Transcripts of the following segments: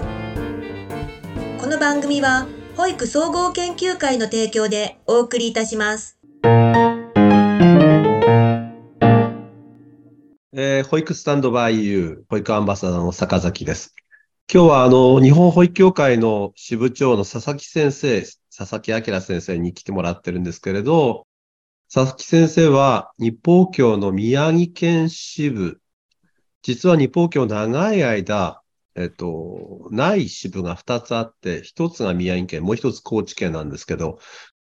この番組は保育総合研究会の提供でお送りいたします。えー保育スタンドバイユー、保育アンバサダーの坂崎です。今日はあの、日本保育協会の支部長の佐々木先生、佐々木明先生に来てもらってるんですけれど、佐々木先生は日報協の宮城県支部、実は日報協長い間、えっと、ない支部が2つあって、1つが宮城県、もう1つ高知県なんですけど、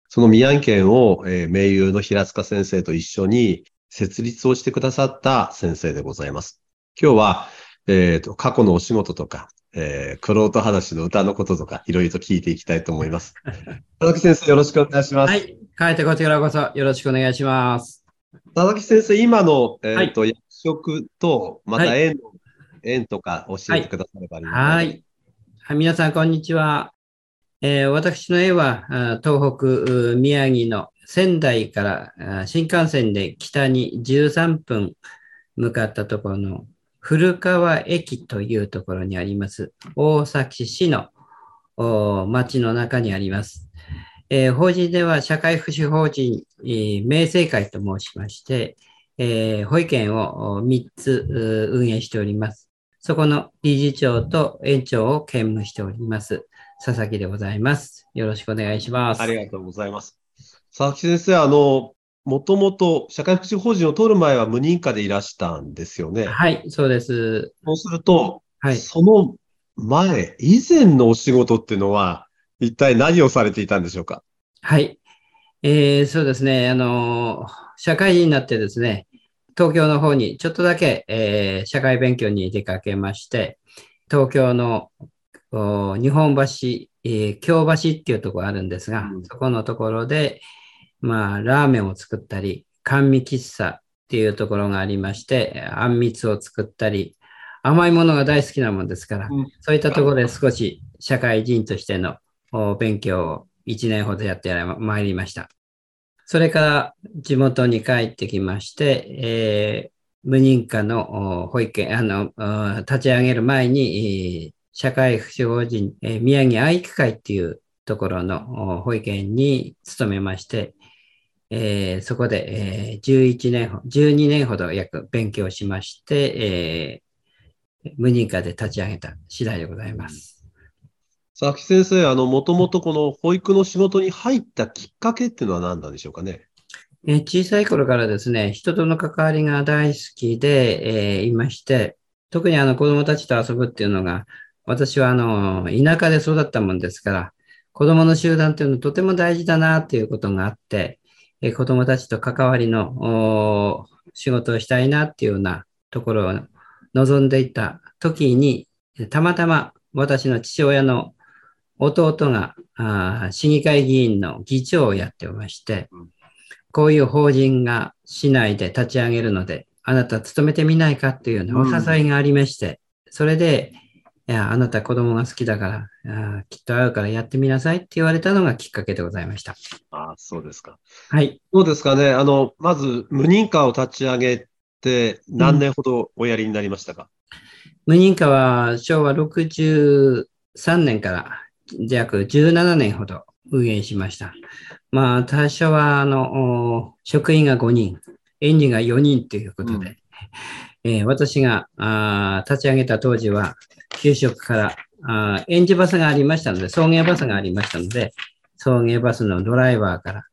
その宮城県を、えー名優の平塚先生と一緒に設立をしてくださった先生でございます。今日は、えっと、過去のお仕事とか、えー、クロート話の歌のこととか、いろいろと聞いていきたいと思います。佐々木先生、よろしくお願いします。はい。帰ってこちらこそよろしくお願いします。佐々木先生、今の、えっと、役職と、また縁の、縁とか教えてくださればあ。はい。はい皆さん、こんにちは。えー私の絵は、あ東北、う宮城の仙台からあ新幹線で北に13分向かったところの古川駅というところにあります、大崎市のお町の中にあります。えー法人では社会福祉法人、えー明生会と申しまして、えー保育園をお3つう運営しております。そこの理事長と園長を兼務しております。佐々木でございます。よろしくお願いします。ありがとうございます。佐々木先生、あの、もともと社会福祉法人を取る前は無認可でいらしたんですよね。はい、そうです。そうすると、はい。その前、以前のお仕事っていうのは、一体何をされていたんでしょうか？はい。えーそうですね。あのー社会人になってですね、東京の方にちょっとだけ、えー社会勉強に出かけまして、東京のお日本橋、えー京橋っていうところがあるんですが、うんそこのところで、まあ、ラーメンを作ったり、甘味喫茶っていうところがありまして、あんみつを作ったり、甘いものが大好きなもんですから、うんそういったところで少し社会人としてのお勉強を1年ほどやってまいりました。それから地元に帰ってきまして、えー無認可の保育園、あの、立ち上げる前に、社会福祉法人、え宮城愛育会っていうところの保育園に勤めまして、えーそこで、えー11年、12年ほど約勉強しまして、えー無認可で立ち上げた次第でございます。佐々木先生、あの、もともとこの保育の仕事に入ったきっかけっていうのは何なんでしょうかね？えー小さい頃からですね、人との関わりが大好きで、えーいまして、特にあの子供たちと遊ぶっていうのが、私はあの、田舎で育ったもんですから、子供の集団っていうのとても大事だなっていうことがあって、えー子供たちと関わりの仕事をしたいなっていうようなところを望んでいた時に、たまたま私の父親の弟があー市議会議員の議長をやっておりまして、こういう法人が市内で立ち上げるので、あなた勤めてみないかっていうようなお誘いがありまして、それで、いや、あなた子供が好きだから、あーきっと合うからやってみなさいって言われたのがきっかけでございました。ああ、そうですか。はい。どうですかね？あの、まず、無認可を立ち上げて、何年ほどおやりになりましたか、無認可は昭和63年から約17年ほど運営しました。まあ、最初は、あの、お職員が5人、園児が4人ということで、えー私があー立ち上げた当時は、給食からあー園児バスがありましたので、送迎バスがありましたので、送迎バスのドライバーから、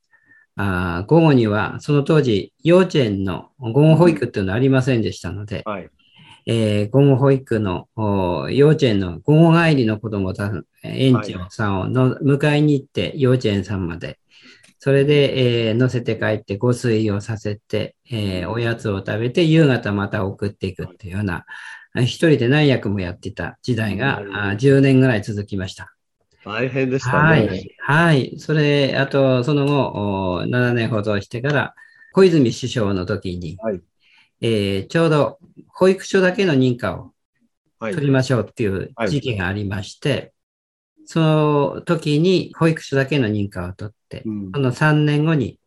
あー午後には、その当時、幼稚園の午後保育っていうのはありませんでしたので、はい。えー午後保育のお幼稚園の午後帰りの子供たち、園長さんをの迎えに行って幼稚園さんまで、それで、えー乗せて帰ってご水をさせて、えーおやつを食べて夕方また送っていくっていうような、あ一人で何役もやってた時代があ10年ぐらい続きました。大変でしたね。はい。はい。それ、あと、その後、お7年ほどしてから、小泉首相の時に、はいえーちょうど保育所だけの認可をはい。取りましょうっていう時期がありまして、その時に保育所だけの認可を取って、うんその3年後に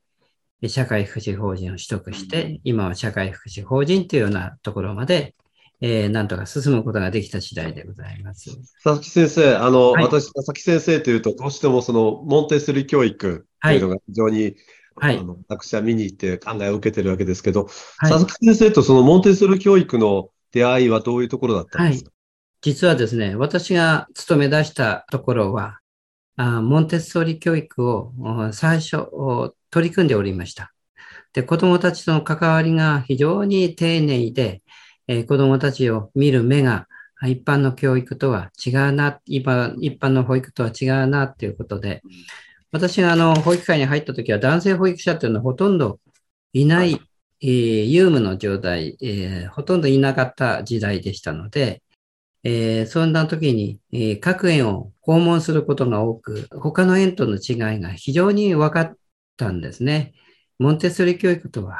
社会福祉法人を取得して、今は社会福祉法人というようなところまでえー、なんとか進むことができた次第でございます。佐々木先生、あの、はい、私、佐々木先生というと、どうしてもその、モンテッソリ教育というのが非常に、はい、あの私は見に行って考えを受けてるわけですけど、はい、佐々木先生とそのモンテッソリ教育の出会いはどういうところだったんですか、実はですね、私が勤め出したところは、あモンテッソーリ教育を最初取り組んでおりました。で、子供たちとの関わりが非常に丁寧で、えー、子供たちを見る目が一般の教育とは違うな、一般の保育とは違うなっていうことで、私があの保育会に入った時は男性保育者っていうのはほとんどいない、えー、有務の状態、えー、ほとんどいなかった時代でしたので、えー、そんな時に、えー、各園を訪問することが多く、他の園との違いが非常に分かったんですね。モンテッソリ教育とは、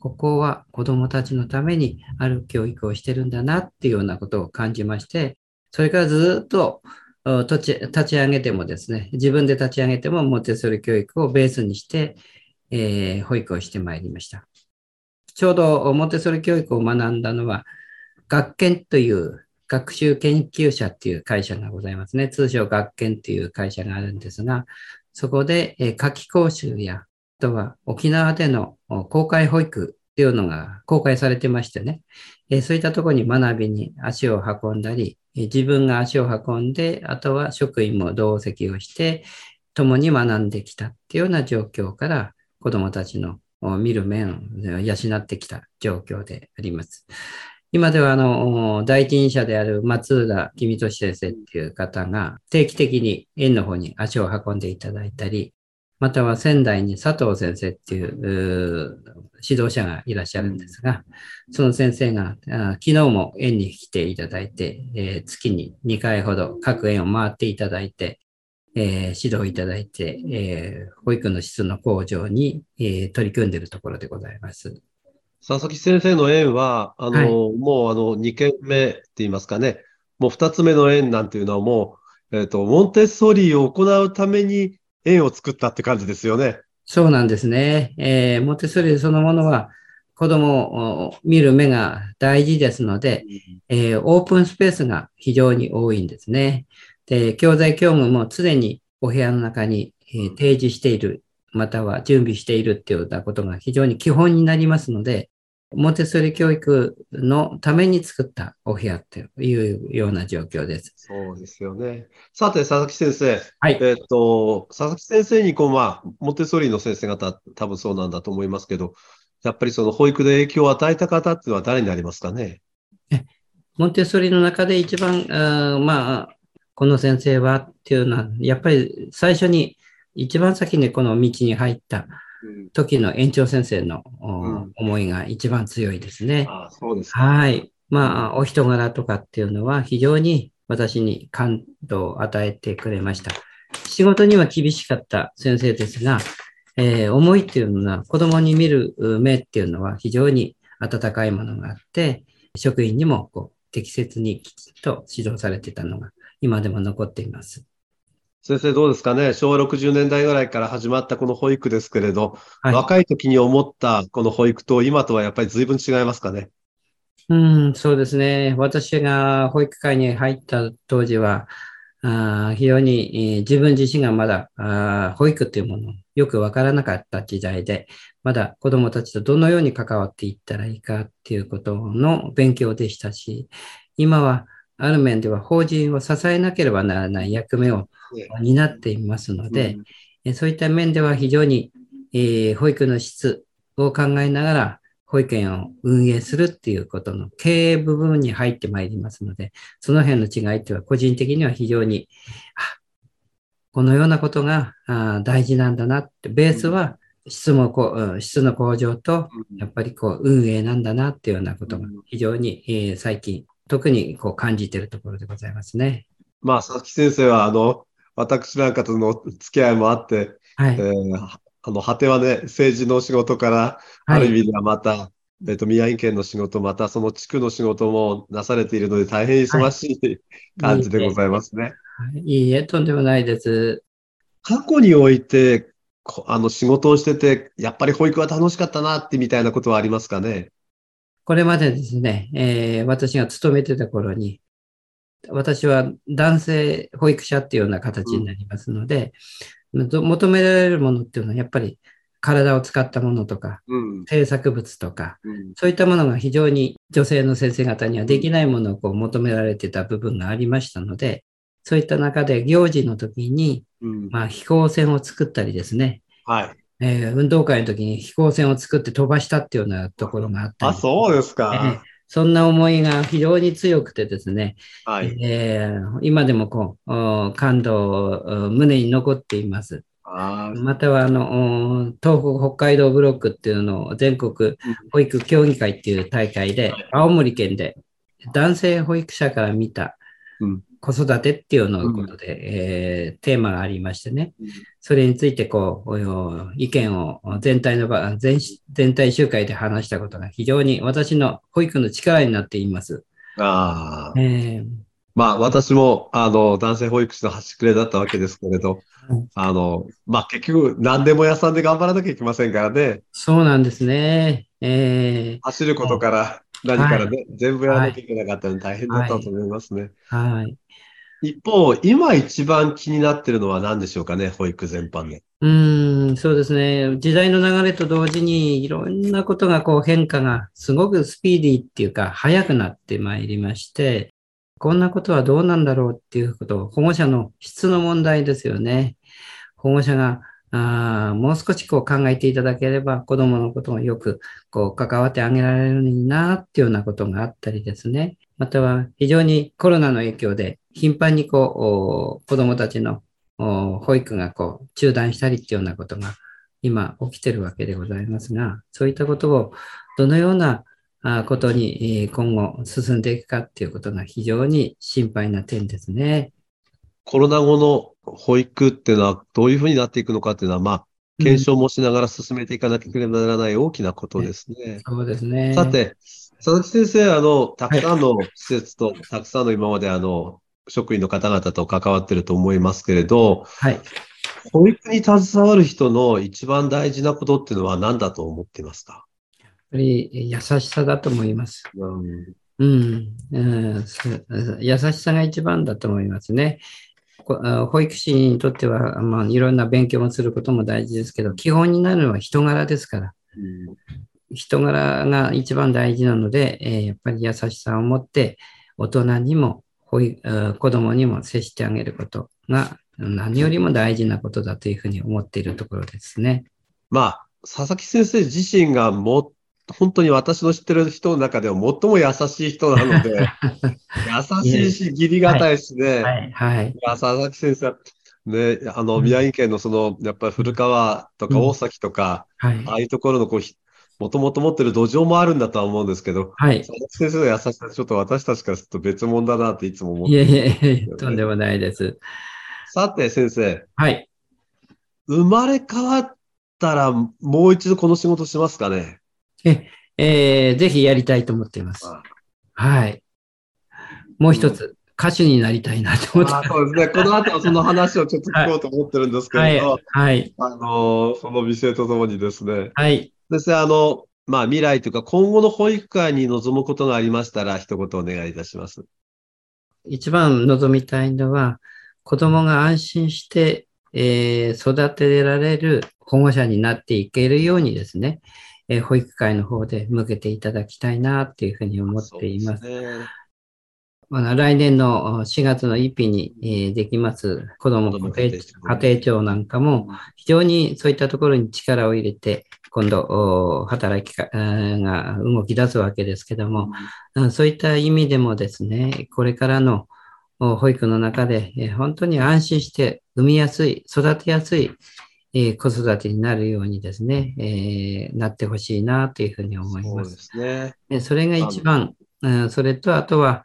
ここは子供たちのためにある教育をしてるんだなっていうようなことを感じまして、それからずっと立ち上げてもですね、自分で立ち上げてもモテソリ教育をベースにして、えー、保育をしてまいりました。ちょうどモテソリ教育を学んだのは、学研という学習研究者っていう会社がございますね。通称学研っていう会社があるんですが、そこで、え夏季講習や、あとは沖縄での公開保育っていうのが公開されてましてね、えそういったところに学びに足を運んだり、自分が足を運んで、あとは職員も同席をして、共に学んできたっていうような状況から子供たちの見る面を養ってきた状況であります。今では、あの、第一人者である松浦君俊先生っていう方が定期的に園の方に足を運んでいただいたり、または仙台に佐藤先生っていう指導者がいらっしゃるんですが、その先生が昨日も園に来ていただいて、えー、月に2回ほど各園を回っていただいて、えー、指導いただいて、えー、保育の質の向上に、え取り組んでいるところでございます。佐々木先生の縁は、あの、はい、もうあの、2件目って言いますかね、もう2つ目の縁なんていうのはもう、えっ、ー、と、モンテッソリーを行うために縁を作ったって感じですよね。そうなんですね。えー、モンテッソリーそのものは、子供を見る目が大事ですので、えー、オープンスペースが非常に多いんですね。で、教材教務も常にお部屋の中に、えー、提示している、または準備しているっていうようなことが非常に基本になりますので、モンテッソリ教育のために作ったお部屋っていうような状況です。そうですよね。さて、佐々木先生。はい。えっ、ー、と、佐々木先生に、こう、まあ、モンテッソリの先生方、多分そうなんだと思いますけど、やっぱりその保育で影響を与えた方っていうのは誰になりますかね？モンテッソリの中で一番、あまあ、この先生はっていうのは、やっぱり最初に、一番先にこの道に入った、時の園長先生の、思いが一番強いですね。あそうですはい。まあ、お人柄とかっていうのは非常に私に感動を与えてくれました。仕事には厳しかった先生ですが、えー、思いっていうのは子供に見る目っていうのは非常に温かいものがあって、職員にもこう適切にきちっと指導されてたのが今でも残っています。先生どうですかね？昭和60年代ぐらいから始まったこの保育ですけれど、はい、若い時に思ったこの保育と今とはやっぱり随分違いますかね？うん、そうですね。私が保育会に入った当時は、あ非常に、えー、自分自身がまだあ保育というものをよくわからなかった時代で、まだ子供たちとどのように関わっていったらいいかっていうことの勉強でしたし、今はある面では法人を支えなければならない役目を担っていますので、うん、そういった面では非常に、えー、保育の質を考えながら保育園を運営するっていうことの経営部分に入ってまいりますので、その辺の違いっていうのは個人的には非常に、あこのようなことがあ大事なんだなって、ベースは質もこ質の向上と、やっぱりこう運営なんだなっていうようなことが非常に、えー、最近特にこう感じているところでございますね。まあ、佐々木先生は、あの、私なんかとの付き合いもあって、はい、えー、あの、果てはね、政治の仕事から、ある意味ではまた、はい、えっ、と、宮城県の仕事、またその地区の仕事もなされているので、大変忙しい、はい、感じでございますね。いいえ、とんでもないです。過去において、あの、仕事をしてて、やっぱり保育は楽しかったなってみたいなことはありますかね？これまでですね、えー私が勤めてた頃に、私は男性保育者っていうような形になりますので、ど求められるものっていうのはやっぱり体を使ったものとか、うん。制作物とか、うん。そういったものが非常に女性の先生方にはできないものをこう求められてた部分がありましたので、そういった中で行事の時に、うん。まあ、飛行船を作ったりですね、はい。えー運動会の時に飛行船を作って飛ばしたっていうようなところがあったりあ、そうですえか。ーそんな思いが非常に強くてですね、はい。えー今でもこう、お感動を胸に残っています。または、あの、お東北北海道ブロックっていうのを全国保育協議会っていう大会で、青森県で男性保育者から見たうん子育てっていうのことで、えーテーマがありましてね、それについてこう、お意見を全体の場、全全体集会で話したことが非常に私の保育の力になっています。あー。えーまあ、私も、あの、男性保育士の端くれだったわけですけれどうん、あの、まあ、結局、何でも屋さんで頑張らなきゃいけませんからね。そうなんですね。え走ることから何からね、全部やらなきゃいけなかったので大変だったと思いますね。ーはい。一方、今一番気になってるのは何でしょうかね、保育全般で。うーん、そうですね。時代の流れと同時にいろんなことがこう変化がすごくスピーディーっていうか早くなってまいりまして、こんなことはどうなんだろうっていうことを保護者の質の問題ですよね。保護者があーもう少しこう考えていただければ子供のことをよくこう関わってあげられるのになっていうようなことがあったりですね。または非常にコロナの影響で頻繁にこう子供たちの保育がこう中断したりっていうようなことが今起きてるわけでございますが、そういったことをどのようなことに今後進んでいくかっていうことが非常に心配な点ですね。コロナ後の保育っていうのはどういうふうになっていくのかっていうのは、まあ、検証もしながら進めていかなければならない大きなことですね。そうですね。さて、佐々木先生、あの、たくさんの施設と、たくさんの今まであの、職員の方々と関わってると思いますけれど、はい。保育に携わる人の一番大事なことっていうのは何だと思っていますか？やっぱり優しさだと思います。うんうん、うんす優しさが一番だと思いますね。こあ保育士にとっては、まあ、いろんな勉強もすることも大事ですけど、基本になるのは人柄ですから。人柄が一番大事なので、えーやっぱり優しさを持って、大人にも保育、あ子供にも接してあげることが何よりも大事なことだというふうに思っているところですね。まあ、佐々木先生自身がも、本当に私の知ってる人の中では最も優しい人なので、優しいし、義理がたいしね。はい。はい佐々木先生、ね、あの、うん宮城県のその、やっぱり古川とかうん大崎とか、はいあ。あいうところのこう、ひもともと持ってる土壌もあるんだとは思うんですけど、はい。佐々木先生の優しさはちょっと私たちからすると別物だなっていつも思っていえいる。えいえ、とんでもないです。さて、先生、はい。生まれ変わったらもう一度この仕事しますかね？えーぜひやりたいと思っています。あはい。もう一つ、歌手になりたいなと思ってあそうですね。この後はその話をちょっと聞こうと思ってるんですけはいれど、。はい。あの、その美声とともにですね、はい。先生、あの、まあ、未来というか、今後の保育会に臨むことがありましたら、一言お願いいたします。一番望みたいのは、子供が安心して、えー育てられる保護者になっていけるようにですね、えー保育会の方で向けていただきたいなっていうふうに思っています。あ来年の4月の1日に、えーできます子ども家庭家庭庁なんかも非常にそういったところに力を入れて今度お働きが動き出すわけですけども、うんそういった意味でもですね、これからのお保育の中で、えー本当に安心して産みやすい、育てやすい、えー子育てになるようにですね、えーなってほしいなというふうに思いそうでます。すね。でそれが一番、うんそれとあとは、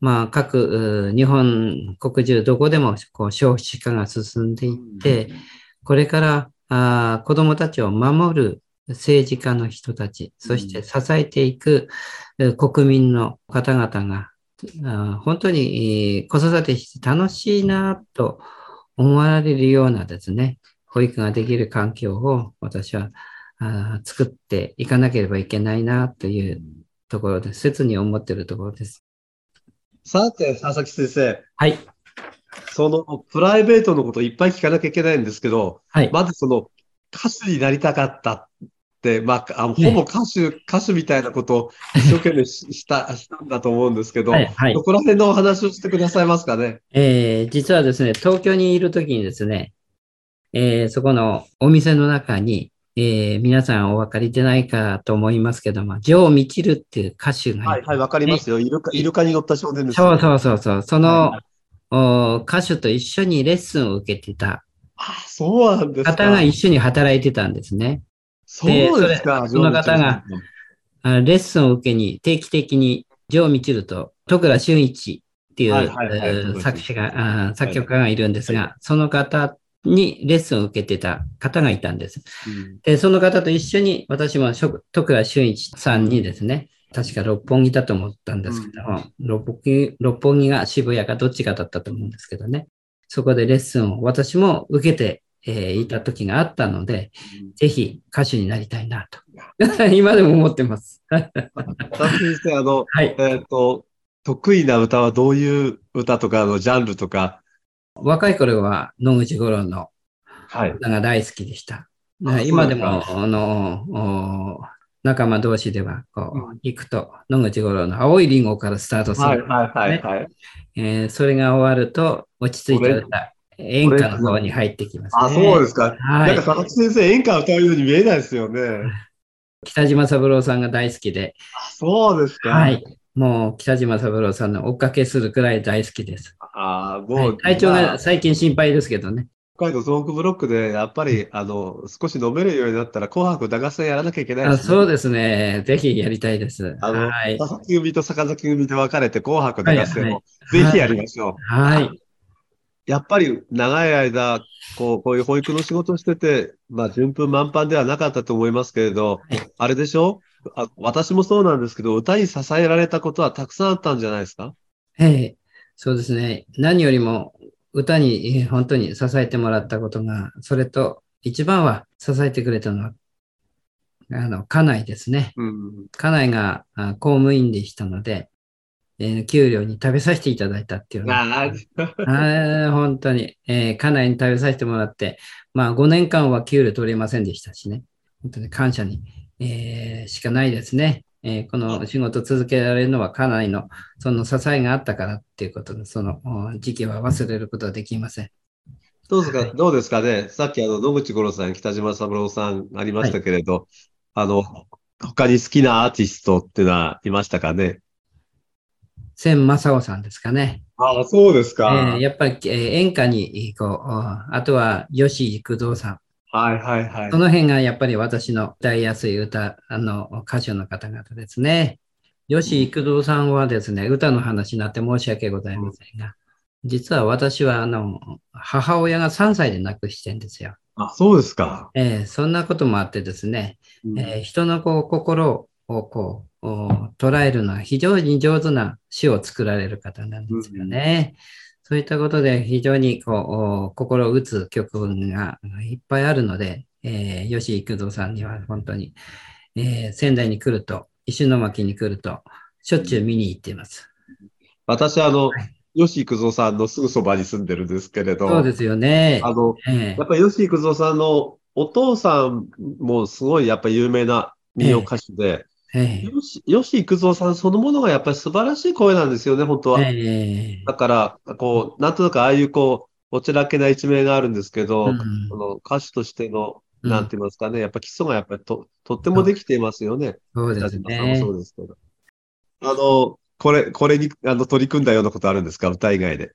まあ、各う日本国中どこでもこう少子化が進んでいって、これからあー子どもたちを守る政治家の人たち、そして支えていくう国民の方々が、本当にえー子育てして楽しいなと思われるようなですね、保育ができる環境を私はあー作っていかなければいけないなというところです。切に思っているところです。さて、佐々木先生、はい。そのプライベートのこといっぱい聞かなきゃいけないんですけど、はい。まずその歌手になりたかったって、まあ、あのほねぼ歌手、歌手みたいなことを一生懸命しした、したんだと思うんですけど、はい。はいど。こら辺のお話をしてくださいますかね？えー実はですね、東京にいるときにですね、えーそこのお店の中に、えー皆さんお分かりでないかと思いますけども、ジョー・ミチルっていう歌手がいてはい、はい、わかりますよ。イルカ、イルカに乗った少年です。そうそうそうそう、その、はいお歌手と一緒にレッスンを受けてたあ、そうなんですか。方が一緒に働いてたんですね。そうですか。その方があレッスンを受けに定期的にジョー・ミチルと徳倉俊一っていう、はいはいはいえー徳倉作詞が、あ作曲家がいるんですが、その方にレッスンを受けてた方がいたんです。うんで、その方と一緒に私もしょ徳倉俊一さんにですね、確か六本木だと思ったんですけども、六本木、六本木が渋谷かどっちかだったと思うんですけどね。そこでレッスンを私も受けて、えーいた時があったので、ぜひ歌手になりたいなと。今でも思ってます。先生、あの、はい。えっと、得意な歌はどういう歌とか、あの、ジャンルとか。若い頃は野口五郎のはい。歌が大好きでした。あ今でもあの、お仲間同士では、こううん、行くと、野口五郎の青いリンゴからスタートする。それが終わると、落ち着いた歌、演歌の方に入ってきます、ね。あ、そうですか。はいなんか佐々木先生、演歌歌うように見えないですよね。北島三郎さんが大好きで、あそうですか。はい。もう北島三郎さんの追っかけするくらい大好きです。あーもう、はい体調まあが最近心配ですけどね。北海道トークブロックで、やっぱり、あの、少し飲めるようになったら、紅白歌合戦やらなきゃいけないあですね。そうですね。ぜひやりたいです。あの、はい。佐々木組と坂崎組で分かれて、紅白歌合戦を、はいぜひやりましょう。はい。やっぱり長い間、こう、こういう保育の仕事をしてて、まあ、順風満帆ではなかったと思いますけれど、あれでしょ？あ私もそうなんですけど、歌に支えられたことはたくさんあったんじゃないですか？ええ、そうですね。何よりも歌にえー本当に支えてもらったことが、それと一番は支えてくれたのは、あの、家内ですね。うん。家内があ公務員でしたので、えー給料に食べさせていただいたっていうのは、あ本当に、えー家内に食べさせてもらって、まあ5年間は給料取れませんでしたしね。本当に感謝に、えーしかないですね。えーこの仕事続けられるのは家内のその支えがあったからっていうことで、そのお時期は忘れることはできません。どうですか、どうですか？ねさっきあの、野口五郎さん、北島三郎さんありましたけれど、あの、他に好きなアーティストっていうのはいましたかね？千正夫さんですかね。ああ、そうですえか。ーやっぱり、えー演歌にこう、おあとは吉幾三さん。はいはいはいそ。の辺がやっぱり私の歌いやすい歌、あの、歌手の方々ですね。吉幾三さんはですね、歌の話になって申し訳ございませんが、実は私は、あの、母親が3歳で亡くしてんですよ。あ、そうですか。えーそんなこともあってですね、うんえー人のこう心をこうお捉えるのは非常に上手な詩を作られる方なんですよね。そういったことで非常にこうお心を打つ曲がいっぱいあるので、えー吉幾三さんには本当に、えー仙台に来ると、石巻に来ると、しょっちゅう見に行っています。私、あのはい、吉幾三さんのすぐそばに住んでるんですけれど、そうですよね。あの、えーやっぱり吉幾三さんのお父さんもすごいやっぱり有名な民謡歌手で、えー吉吉幾三さんそのものがやっぱり素晴らしい声なんですよね、本当は。えーだから、こう、なんとなくああいうこう、おちらけな一面があるんですけど、うんこの歌手としての、うんなんて言いますかね、やっぱ基礎がやっぱりと、とってもできていますよね。そうですねそ。うですけど。あの、これ、これに、あの、取り組んだようなことあるんですか？歌以外で。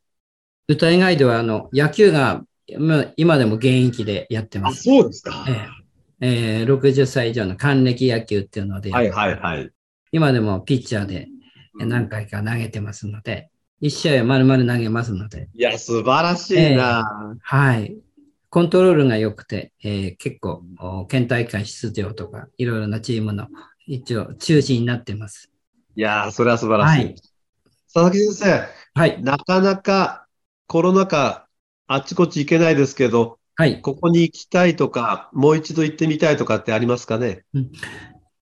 歌以外では、あの、野球が、まあ今でも現役でやってます。そうですかえええー60歳以上の還暦野球っていうので、はいはいはい。今でもピッチャーで何回か投げてますので、一試合丸々投げますので、いや、素晴らしいな、はい。コントロールが良くて、えー結構、お県大会出場とか、いろいろなチームの一応中心になってます。いや、それは素晴らしい。はい佐々木先はい生、。なかなかコロナ禍、あっちこっち行けないですけど、はい。ここに行きたいとか、もう一度行ってみたいとかってありますかね？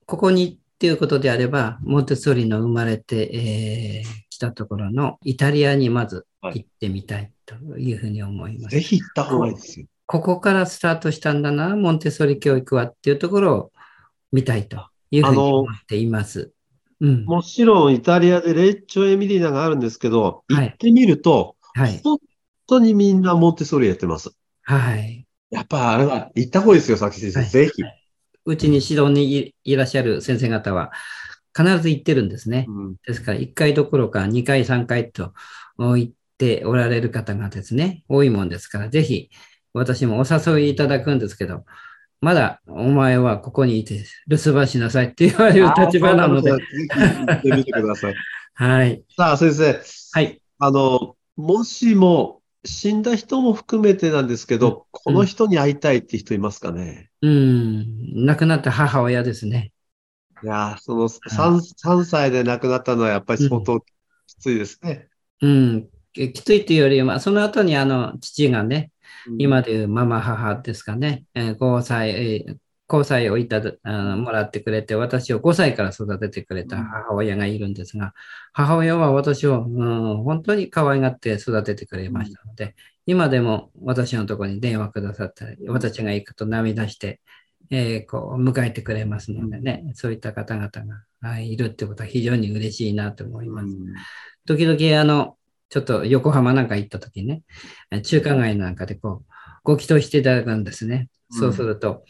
ここに行っっていうことであれば、モンテッソーリの生まれて、えー、来たところのイタリアにまず行ってみたいというふうに思います。ぜひ行った方がいいですよ。ここからスタートしたんだな、モンテッソーリ教育はっていうところを見たいというふうに思っています。うん。もちろんイタリアでレッチョ・エミリーナがあるんですけど、はい行ってみると、はい。本当にみんなモンテッソーリやってます。はい。やっぱあれは行った方がいいですよ、佐々木先生。はいぜひ。うちに指導にいいらっしゃる先生方は必ず行ってるんですね。うんですから、1回どころか2回、3回と言っておられる方がですね、多いもんですから、ぜひ私もお誘いいただくんですけど、まだお前はここにいて留守番しなさいって言われる立場なのであ、ぜひ行ってみてください。はい。さあ、先生。はい。あの、もしも死んだ人も含めてなんですけど、この人に会いたいって人いますかね？うん。亡くなった母親ですね。いやー、その3、3歳で亡くなったのはやっぱり相当きついですね。うん。きついっていうよりは、その後にあの、父がね、うん今でいうママ母ですかね、えー交際、えー交際をいただあのもらってくれて、私を5歳から育ててくれた母親がいるんですが、母親は私を、うん、本当に可愛がって育ててくれましたので、今でも私のところに電話くださったり、私が行くと涙して、えーこう迎えてくれますのでね、そういった方々がはいいるってことは非常に嬉しいなと思います。時々、あの、ちょっと横浜なんか行った時ね、え中華街なんかでこう、ご祈祷していただくんですね。そうすると、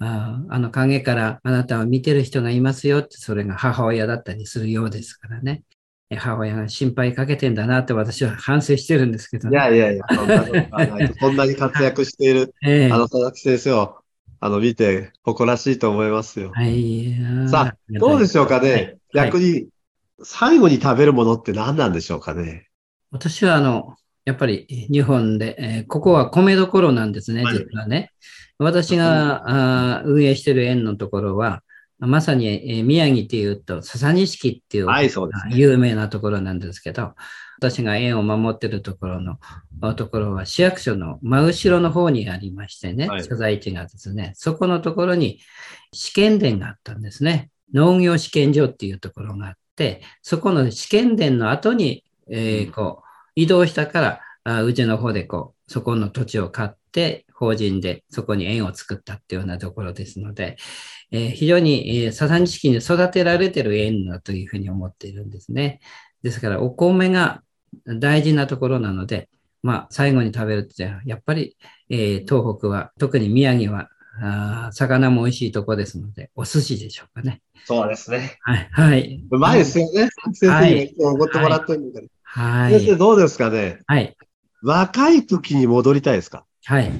あーあの影からあなたを見てる人がいますよって、それが母親だったりするようですからね。え母親が心配かけてんだなって私は反省してるんですけどいね。やいやいや、そんなことはないこ んなに活躍している、ええあの、佐々木先生を、あの、見て、誇らしいと思いますよ。はい。さあ、どうでしょうかね。はい逆に、最後に食べるものって何なんでしょうかね。私はあの、やっぱり日本で、えーここは米どころなんですね、はい実はね。私が運営している園のところは、まさに、えー宮城っていうと、笹錦っていうはい。有名なところなんですけど、私が園を守っているところのあところは市役所の真後ろの方にありましてね、はい所在地がですね、そこのところに試験田があったんですね。農業試験場っていうところがあって、そこの試験田の後に、えーこう、移動したから、あうちの方でこう、そこの土地を買って、法人でそこに園を作ったっていうようなところですので、えー非常に、えー、ササニシキに育てられてる園だというふうに思っているんですね。ですから、お米が大事なところなので、まあ、最後に食べるって、やっぱり、えー東北は、特に宮城は、あー魚も美味しいところですので、お寿司でしょうかね。そうですね。はい、はい。うまいですよね。先生におごってもらってるんだから。はい。先生どうですかね。はい。若い時に戻りたいですか？はい。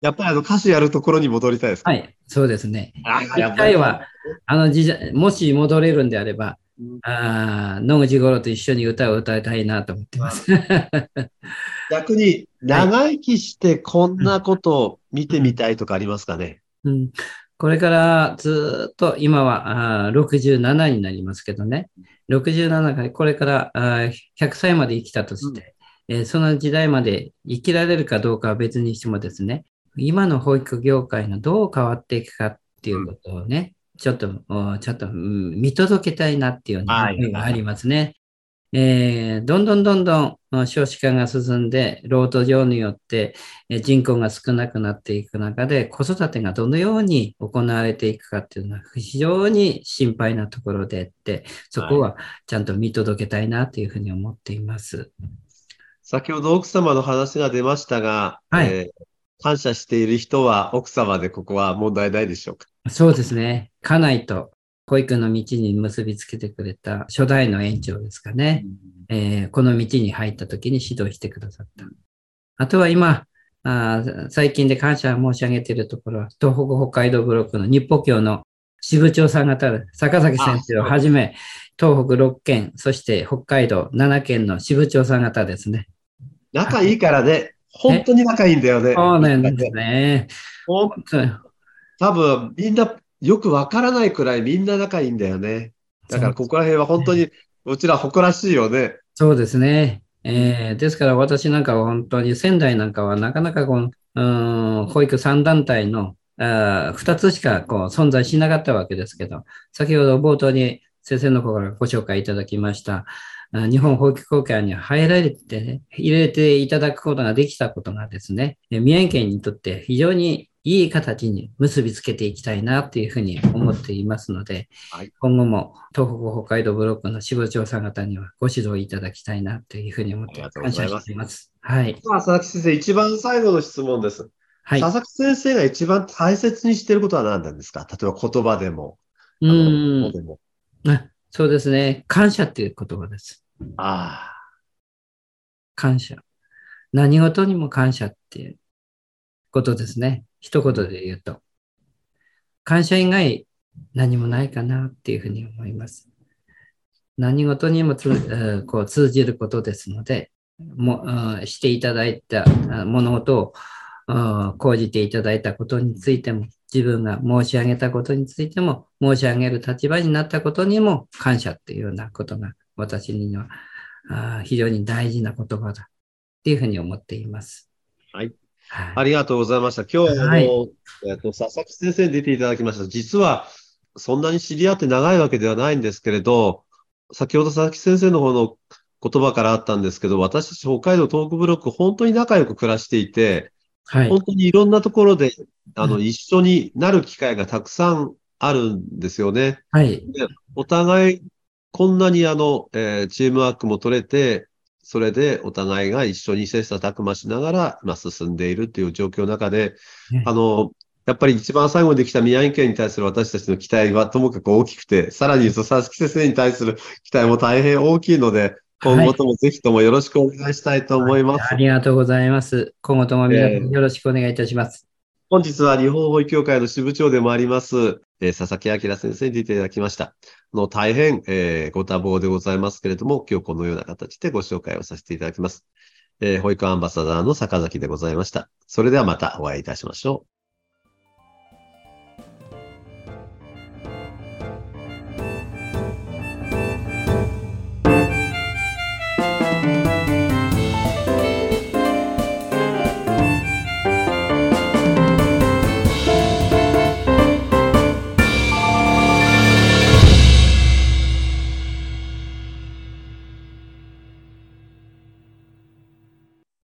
やっぱりあの歌手やるところに戻りたいですか？はい。そうですね。あ一回は、あの時代、もし戻れるんであれば、うんあー野口五郎と一緒に歌を歌いたいなと思ってます。逆に長生きしてこんなことを見てみたいとかありますかね？うん、これからずっと今はあー67になりますけどね、67からこれからあー100歳まで生きたとして、えーその時代まで生きられるかどうかは別にしてもですね、今の保育業界がどう変わっていくかっていうことをね、ちょっと、おちょっと、うん見届けたいなっていう思いがありますね。えーどんどんどんどんうん少子化が進んで、労働上によってえー人口が少なくなっていく中で、子育てがどのように行われていくかっていうのは非常に心配なところであって、そこはちゃんと見届けたいなというふうに思っています。先ほど奥様の話が出ましたが、はいえー感謝している人は奥様でここは問題ないでしょうか？そうですね。家内と保育の道に結びつけてくれた初代の園長ですかね。えーこの道に入った時に指導してくださった。あとは今、あー最近で感謝申し上げているところは、東北北海道ブロックの日歩協の支部長さん方、坂崎先生をはじめ、東北6県、そして北海道7県の支部長さん方ですね。仲いいからね、本当に仲いいんだよね。そうなんですね。本当に多分みんなよくわからないくらいみんな仲いいんだよね。だからここら辺は本当にうちら誇らしいよね。そうですね。えーですから私なんかは本当に仙台なんかはなかなかこの、うーん保育3団体の二つしかこう存在しなかったわけですけど、先ほど冒頭に先生の方からご紹介いただきました、日本法規協会に入られて、ね、入れていただくことができたことがですね、宮城県にとって非常にいい形に結びつけていきたいなというふうに思っていますので、はい、今後も東北北海道ブロックの支部長さん方にはご指導いただきたいなというふうに思って感謝しています。はい。佐々木先生、一番最後の質問です。はい。佐々木先生が一番大切にしていることは何なんですか？例えば言葉でも。うん。そうですね。感謝っていう言葉です。ああ。感謝。何事にも感謝っていうことですね。一言で言うと。感謝以外何もないかなっていうふうに思います。何事にもつこう通じることですので、もしていただいた物事を講じていただいたことについても、自分が申し上げたことについても、申し上げる立場になったことにも感謝っていうようなことが私には非常に大事な言葉だっていうふうに思っています。はい。はい、ありがとうございました。今日はあの、はい、えっと、佐々木先生に出ていただきました。実は、そんなに知り合って長いわけではないんですけれど、先ほど佐々木先生の方の言葉からあったんですけど、私たち北海道東北ブロック、本当に仲良く暮らしていて、はい、本当にいろんなところで、あの、一緒になる機会がたくさんあるんですよね。はい。でお互い、こんなにあの、えー、チームワークも取れて、それでお互いが一緒に切磋琢磨しながら、まあ、進んでいるという状況の中で、あの、やっぱり一番最後にできた宮城県に対する私たちの期待はともかく大きくて、さらに佐々木先生に対する期待も大変大きいので、今後ともぜひともよろしくお願いしたいと思います。はい、ありがとうございます。今後とも皆さんよろしくお願いいたします。えー、本日は日本保育協会の支部長でもあります、えー、佐々木明先生に出ていただきました。の大変、えー、ご多忙でございますけれども、今日このような形でご紹介をさせていただきます。えー、保育アンバサダーの坂崎でございました。それではまたお会いいたしましょう。